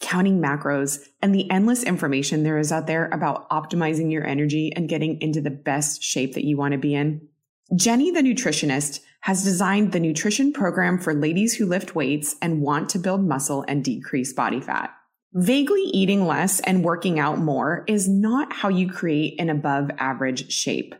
counting macros, and the endless information there is out there about optimizing your energy and getting into the best shape that you want to be in? Jenny, the nutritionist, has designed the nutrition program for ladies who lift weights and want to build muscle and decrease body fat. Vaguely eating less and working out more is not how you create an above average shape.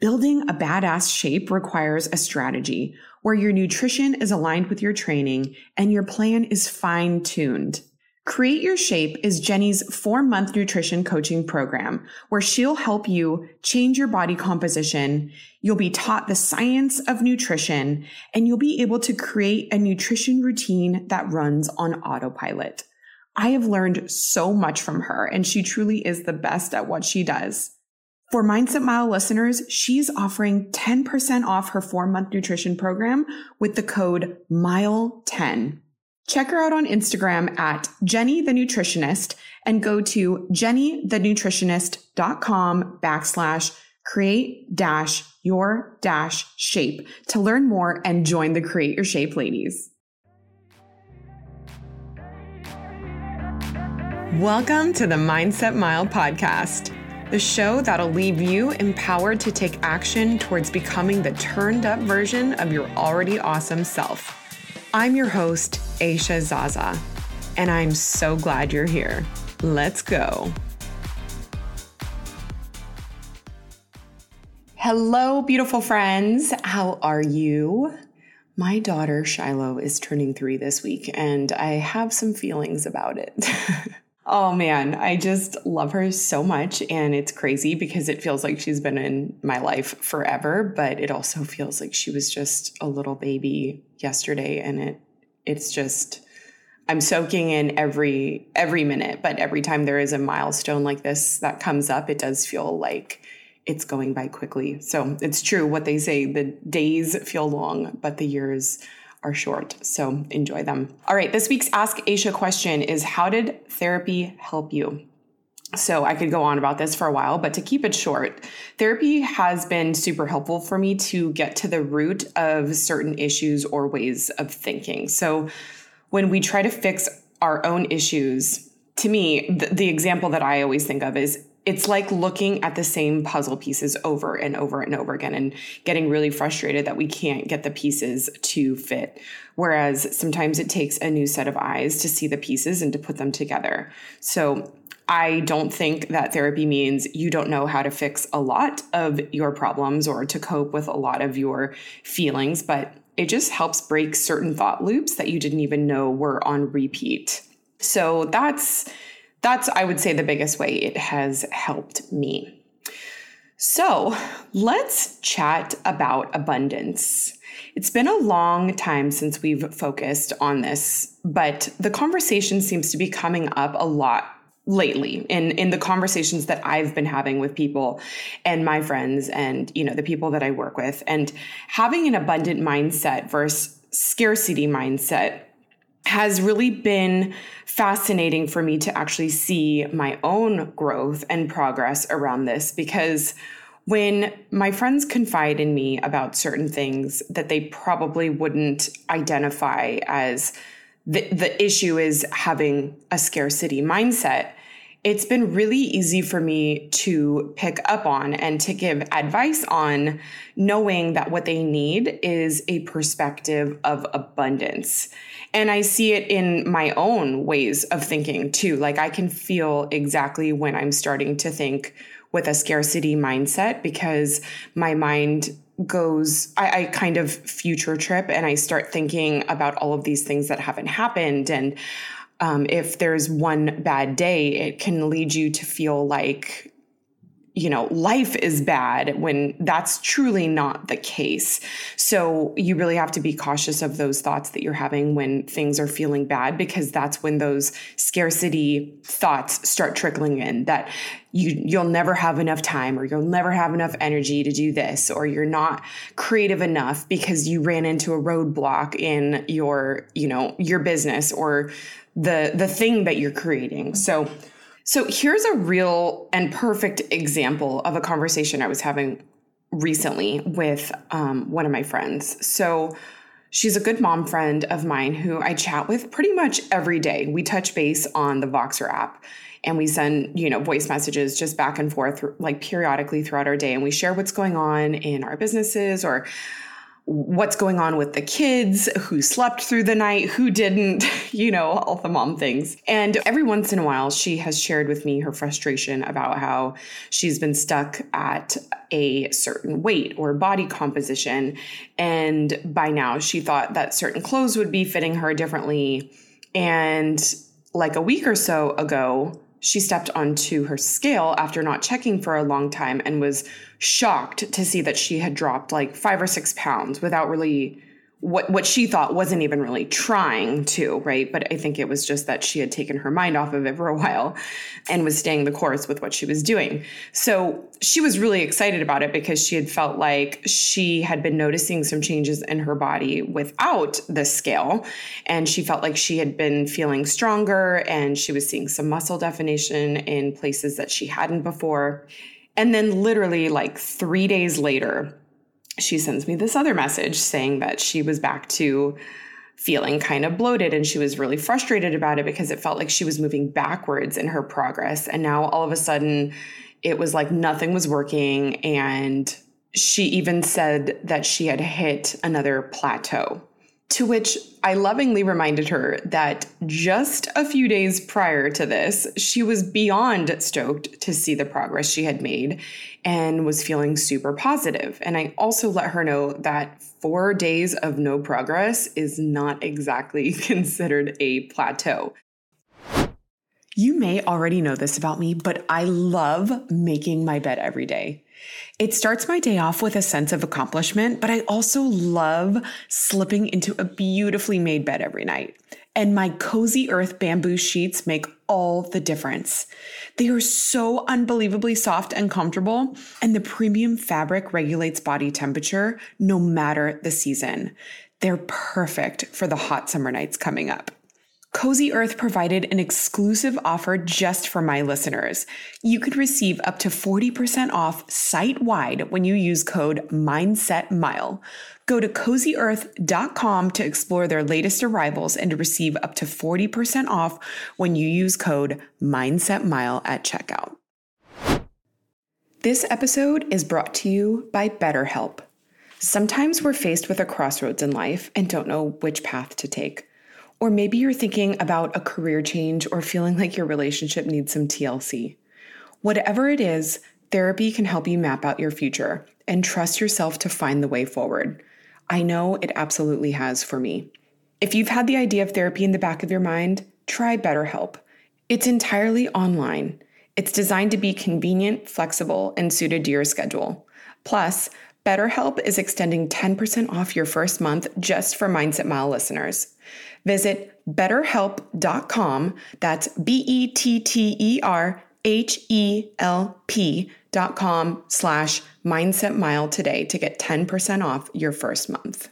Building a badass shape requires a strategy where your nutrition is aligned with your training and your plan is fine tuned. Create Your Shape is Jenny's four month nutrition coaching program where she'll help you change your body composition. You'll be taught the science of nutrition and you'll be able to create a nutrition routine that runs on autopilot. I have learned so much from her and she truly is the best at what she does. For Mindset Mile listeners, she's offering 10% off her four month nutrition program with the code MILE10. Check her out on Instagram at Jenny the Nutritionist and go to jennythenutritionist.com backslash create dash your dash shape to learn more and join the Create Your Shape ladies. Welcome to the Mindset Mile podcast, the show that'll leave you empowered to take action towards becoming the turned up version of your already awesome self. I'm your host, Aisha Zaza, and I'm so glad you're here. Let's go. Hello, beautiful friends. How are you? My daughter Shiloh is turning three this week, and I have some feelings about it. Oh man, I just love her so much. And it's crazy because it feels like she's been in my life forever, but it also feels like she was just a little baby yesterday. And it it's just I'm soaking in every every minute, but every time there is a milestone like this that comes up, it does feel like it's going by quickly. So it's true what they say the days feel long, but the years are short. So enjoy them. All right, this week's Ask Aisha question is How did therapy help you? So I could go on about this for a while, but to keep it short, therapy has been super helpful for me to get to the root of certain issues or ways of thinking. So when we try to fix our own issues, to me, the, the example that I always think of is it's like looking at the same puzzle pieces over and over and over again and getting really frustrated that we can't get the pieces to fit. Whereas sometimes it takes a new set of eyes to see the pieces and to put them together. So I don't think that therapy means you don't know how to fix a lot of your problems or to cope with a lot of your feelings, but it just helps break certain thought loops that you didn't even know were on repeat. So that's that's, I would say, the biggest way it has helped me. So let's chat about abundance. It's been a long time since we've focused on this, but the conversation seems to be coming up a lot lately in in the conversations that I've been having with people and my friends and you know the people that I work with. And having an abundant mindset versus scarcity mindset has really been fascinating for me to actually see my own growth and progress around this because when my friends confide in me about certain things that they probably wouldn't identify as the, the issue is having a scarcity mindset, it's been really easy for me to pick up on and to give advice on knowing that what they need is a perspective of abundance. And I see it in my own ways of thinking too. Like I can feel exactly when I'm starting to think with a scarcity mindset because my mind goes I, I, kind of future trip and i start thinking about all of these things that haven't happened and um, if there's one bad day it can lead you to feel like you know, life is bad when that's truly not the case. So you really have to be cautious of those thoughts that you're having when things are feeling bad because that's when those scarcity thoughts start trickling in that you you'll never have enough time or you'll never have enough energy to do this or you're not creative enough because you ran into a roadblock in your, you know, your business or the the thing that you're creating. So so here's a real and perfect example of a conversation I was having recently with um, one of my friends. So she's a good mom friend of mine who I chat with pretty much every day. We touch base on the Voxer app and we send, you know, voice messages just back and forth like periodically throughout our day and we share what's going on in our businesses or what's going on with the kids, who slept through the night, who didn't, you know, all the mom things. And every once in a while, she has shared with me her frustration about how she's been stuck at a certain weight or body composition. And by now, she thought that certain clothes would be fitting her differently. And like a week or so ago, she stepped onto her scale after not checking for a long time and was shocked to see that she had dropped like five or six pounds without really what what she thought wasn't even really trying to, right? But I think it was just that she had taken her mind off of it for a while and was staying the course with what she was doing. So she was really excited about it because she had felt like she had been noticing some changes in her body without the scale. And she felt like she had been feeling stronger and she was seeing some muscle definition in places that she hadn't before. And then, literally, like three days later, she sends me this other message saying that she was back to feeling kind of bloated and she was really frustrated about it because it felt like she was moving backwards in her progress. And now all of a sudden it was like nothing was working. And she even said that she had hit another plateau to which I lovingly reminded her that just a few days prior to this, she was beyond stoked to see the progress she had made and was feeling super positive. And I also let her know that four days of no progress is not exactly considered a plateau. You may already know this about me, but I love making my bed every day. It starts my day off with a sense of accomplishment, but I also love slipping into a beautifully made bed every night. And my cozy earth bamboo sheets make all the difference. They are so unbelievably soft and comfortable, and the premium fabric regulates body temperature no matter the season. They're perfect for the hot summer nights coming up. Cozy Earth provided an exclusive offer just for my listeners. You could receive up to 40% off site wide when you use code MindsetMile. Go to cozyearth.com to explore their latest arrivals and to receive up to 40% off when you use code MindsetMile at checkout. This episode is brought to you by BetterHelp. Sometimes we're faced with a crossroads in life and don't know which path to take. Or maybe you're thinking about a career change or feeling like your relationship needs some TLC. Whatever it is, therapy can help you map out your future and trust yourself to find the way forward. I know it absolutely has for me. If you've had the idea of therapy in the back of your mind, try BetterHelp. It's entirely online. It's designed to be convenient, flexible, and suited to your schedule. Plus, BetterHelp is extending 10% off your first month just for Mindset Mile listeners. Visit betterhelp.com. That's B E T T E R H E L P.com slash mindset mile today to get 10% off your first month.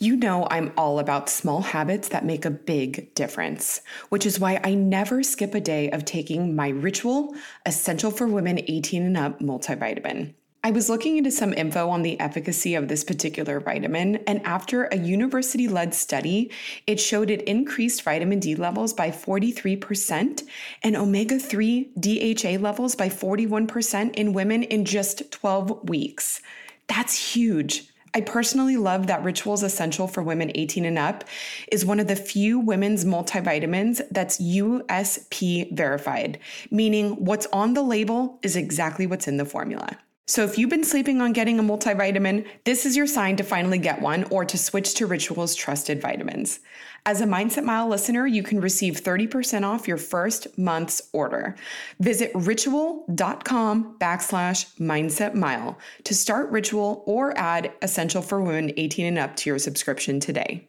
You know, I'm all about small habits that make a big difference, which is why I never skip a day of taking my Ritual Essential for Women 18 and Up multivitamin. I was looking into some info on the efficacy of this particular vitamin, and after a university led study, it showed it increased vitamin D levels by 43% and omega 3 DHA levels by 41% in women in just 12 weeks. That's huge. I personally love that Rituals Essential for Women 18 and Up is one of the few women's multivitamins that's USP verified, meaning what's on the label is exactly what's in the formula. So if you've been sleeping on getting a multivitamin, this is your sign to finally get one or to switch to Ritual's trusted vitamins. As a Mindset Mile listener, you can receive 30% off your first month's order. Visit ritual.com backslash mindset mile to start Ritual or add Essential for Women 18 and up to your subscription today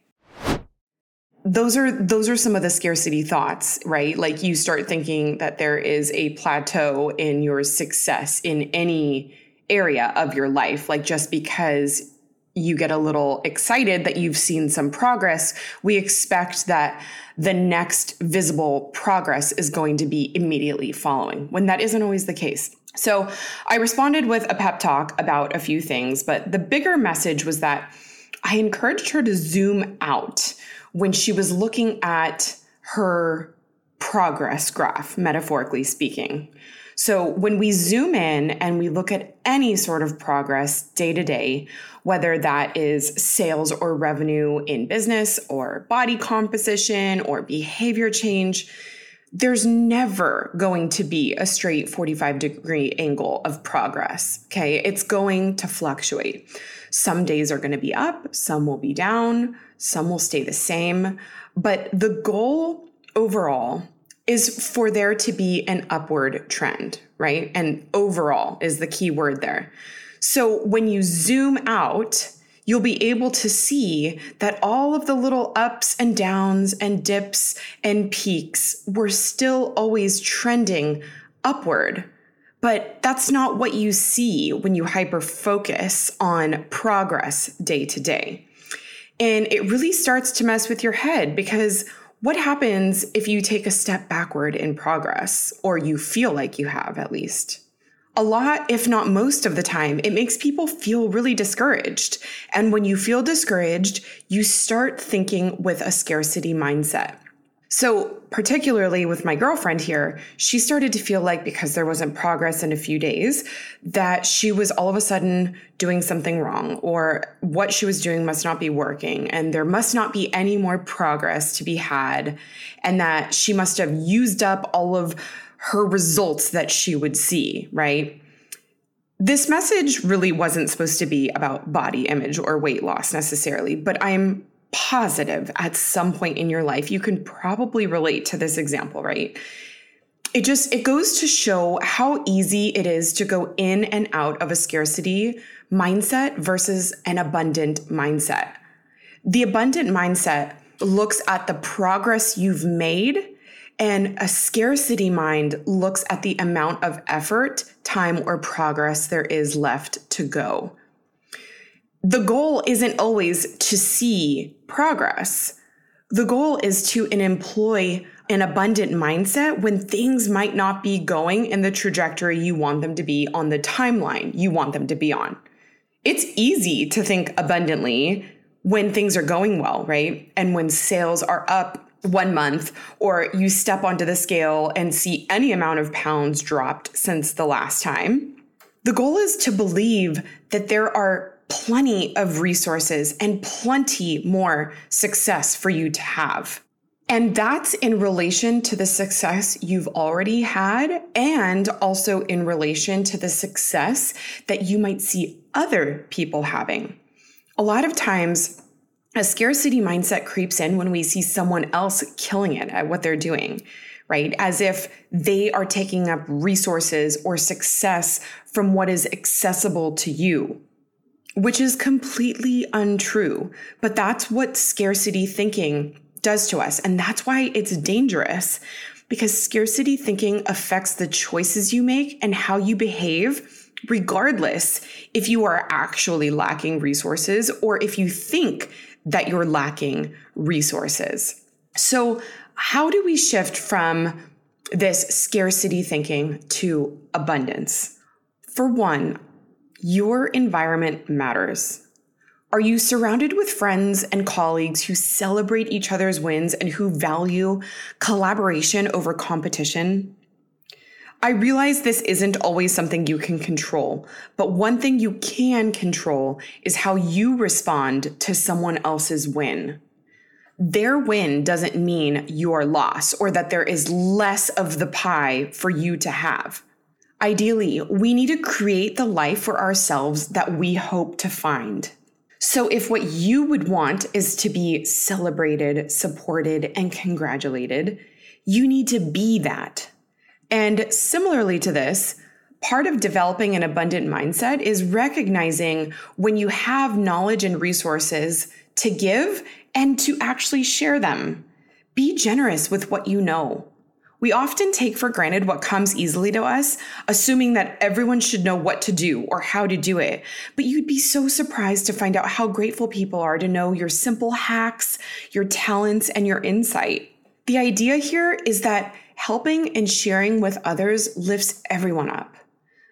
those are those are some of the scarcity thoughts right like you start thinking that there is a plateau in your success in any area of your life like just because you get a little excited that you've seen some progress, we expect that the next visible progress is going to be immediately following, when that isn't always the case. So I responded with a pep talk about a few things, but the bigger message was that I encouraged her to zoom out when she was looking at her progress graph, metaphorically speaking. So when we zoom in and we look at any sort of progress day to day, whether that is sales or revenue in business or body composition or behavior change, there's never going to be a straight 45 degree angle of progress. Okay. It's going to fluctuate. Some days are going to be up, some will be down, some will stay the same. But the goal overall is for there to be an upward trend, right? And overall is the key word there. So when you zoom out, you'll be able to see that all of the little ups and downs and dips and peaks were still always trending upward. But that's not what you see when you hyper focus on progress day to day. And it really starts to mess with your head because what happens if you take a step backward in progress, or you feel like you have at least? A lot, if not most of the time, it makes people feel really discouraged. And when you feel discouraged, you start thinking with a scarcity mindset. So, particularly with my girlfriend here, she started to feel like because there wasn't progress in a few days, that she was all of a sudden doing something wrong, or what she was doing must not be working, and there must not be any more progress to be had, and that she must have used up all of her results that she would see, right? This message really wasn't supposed to be about body image or weight loss necessarily, but I'm positive at some point in your life you can probably relate to this example right? It just it goes to show how easy it is to go in and out of a scarcity mindset versus an abundant mindset. The abundant mindset looks at the progress you've made and a scarcity mind looks at the amount of effort time or progress there is left to go the goal isn't always to see progress. The goal is to employ an abundant mindset when things might not be going in the trajectory you want them to be on the timeline you want them to be on. It's easy to think abundantly when things are going well, right? And when sales are up one month, or you step onto the scale and see any amount of pounds dropped since the last time. The goal is to believe that there are plenty of resources and plenty more success for you to have. And that's in relation to the success you've already had, and also in relation to the success that you might see other people having. A lot of times, a scarcity mindset creeps in when we see someone else killing it at what they're doing, right? As if they are taking up resources or success from what is accessible to you which is completely untrue. But that's what scarcity thinking does to us. And that's why it's dangerous because scarcity thinking affects the choices you make and how you behave, regardless if you are actually lacking resources or if you think that you're lacking resources. So, how do we shift from this scarcity thinking to abundance? For one, your environment matters. Are you surrounded with friends and colleagues who celebrate each other's wins and who value collaboration over competition? I realize this isn't always something you can control, but one thing you can control is how you respond to someone else's win. Their win doesn't mean your loss or that there is less of the pie for you to have. Ideally, we need to create the life for ourselves that we hope to find. So, if what you would want is to be celebrated, supported, and congratulated, you need to be that. And similarly to this, part of developing an abundant mindset is recognizing when you have knowledge and resources to give and to actually share them. Be generous with what you know. We often take for granted what comes easily to us, assuming that everyone should know what to do or how to do it. But you'd be so surprised to find out how grateful people are to know your simple hacks, your talents, and your insight. The idea here is that helping and sharing with others lifts everyone up.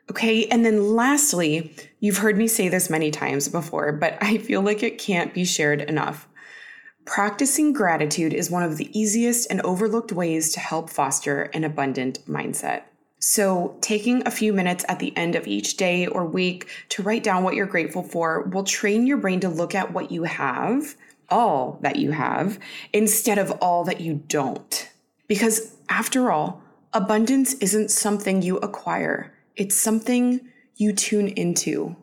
Okay. And then lastly, you've heard me say this many times before, but I feel like it can't be shared enough. Practicing gratitude is one of the easiest and overlooked ways to help foster an abundant mindset. So, taking a few minutes at the end of each day or week to write down what you're grateful for will train your brain to look at what you have, all that you have, instead of all that you don't. Because, after all, abundance isn't something you acquire, it's something you tune into.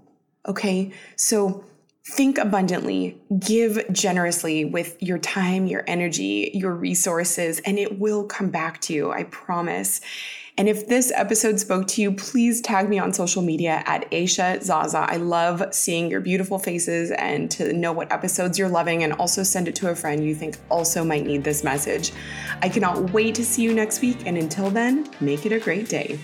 Okay? So, Think abundantly, give generously with your time, your energy, your resources, and it will come back to you, I promise. And if this episode spoke to you, please tag me on social media at Aisha Zaza. I love seeing your beautiful faces and to know what episodes you're loving, and also send it to a friend you think also might need this message. I cannot wait to see you next week, and until then, make it a great day.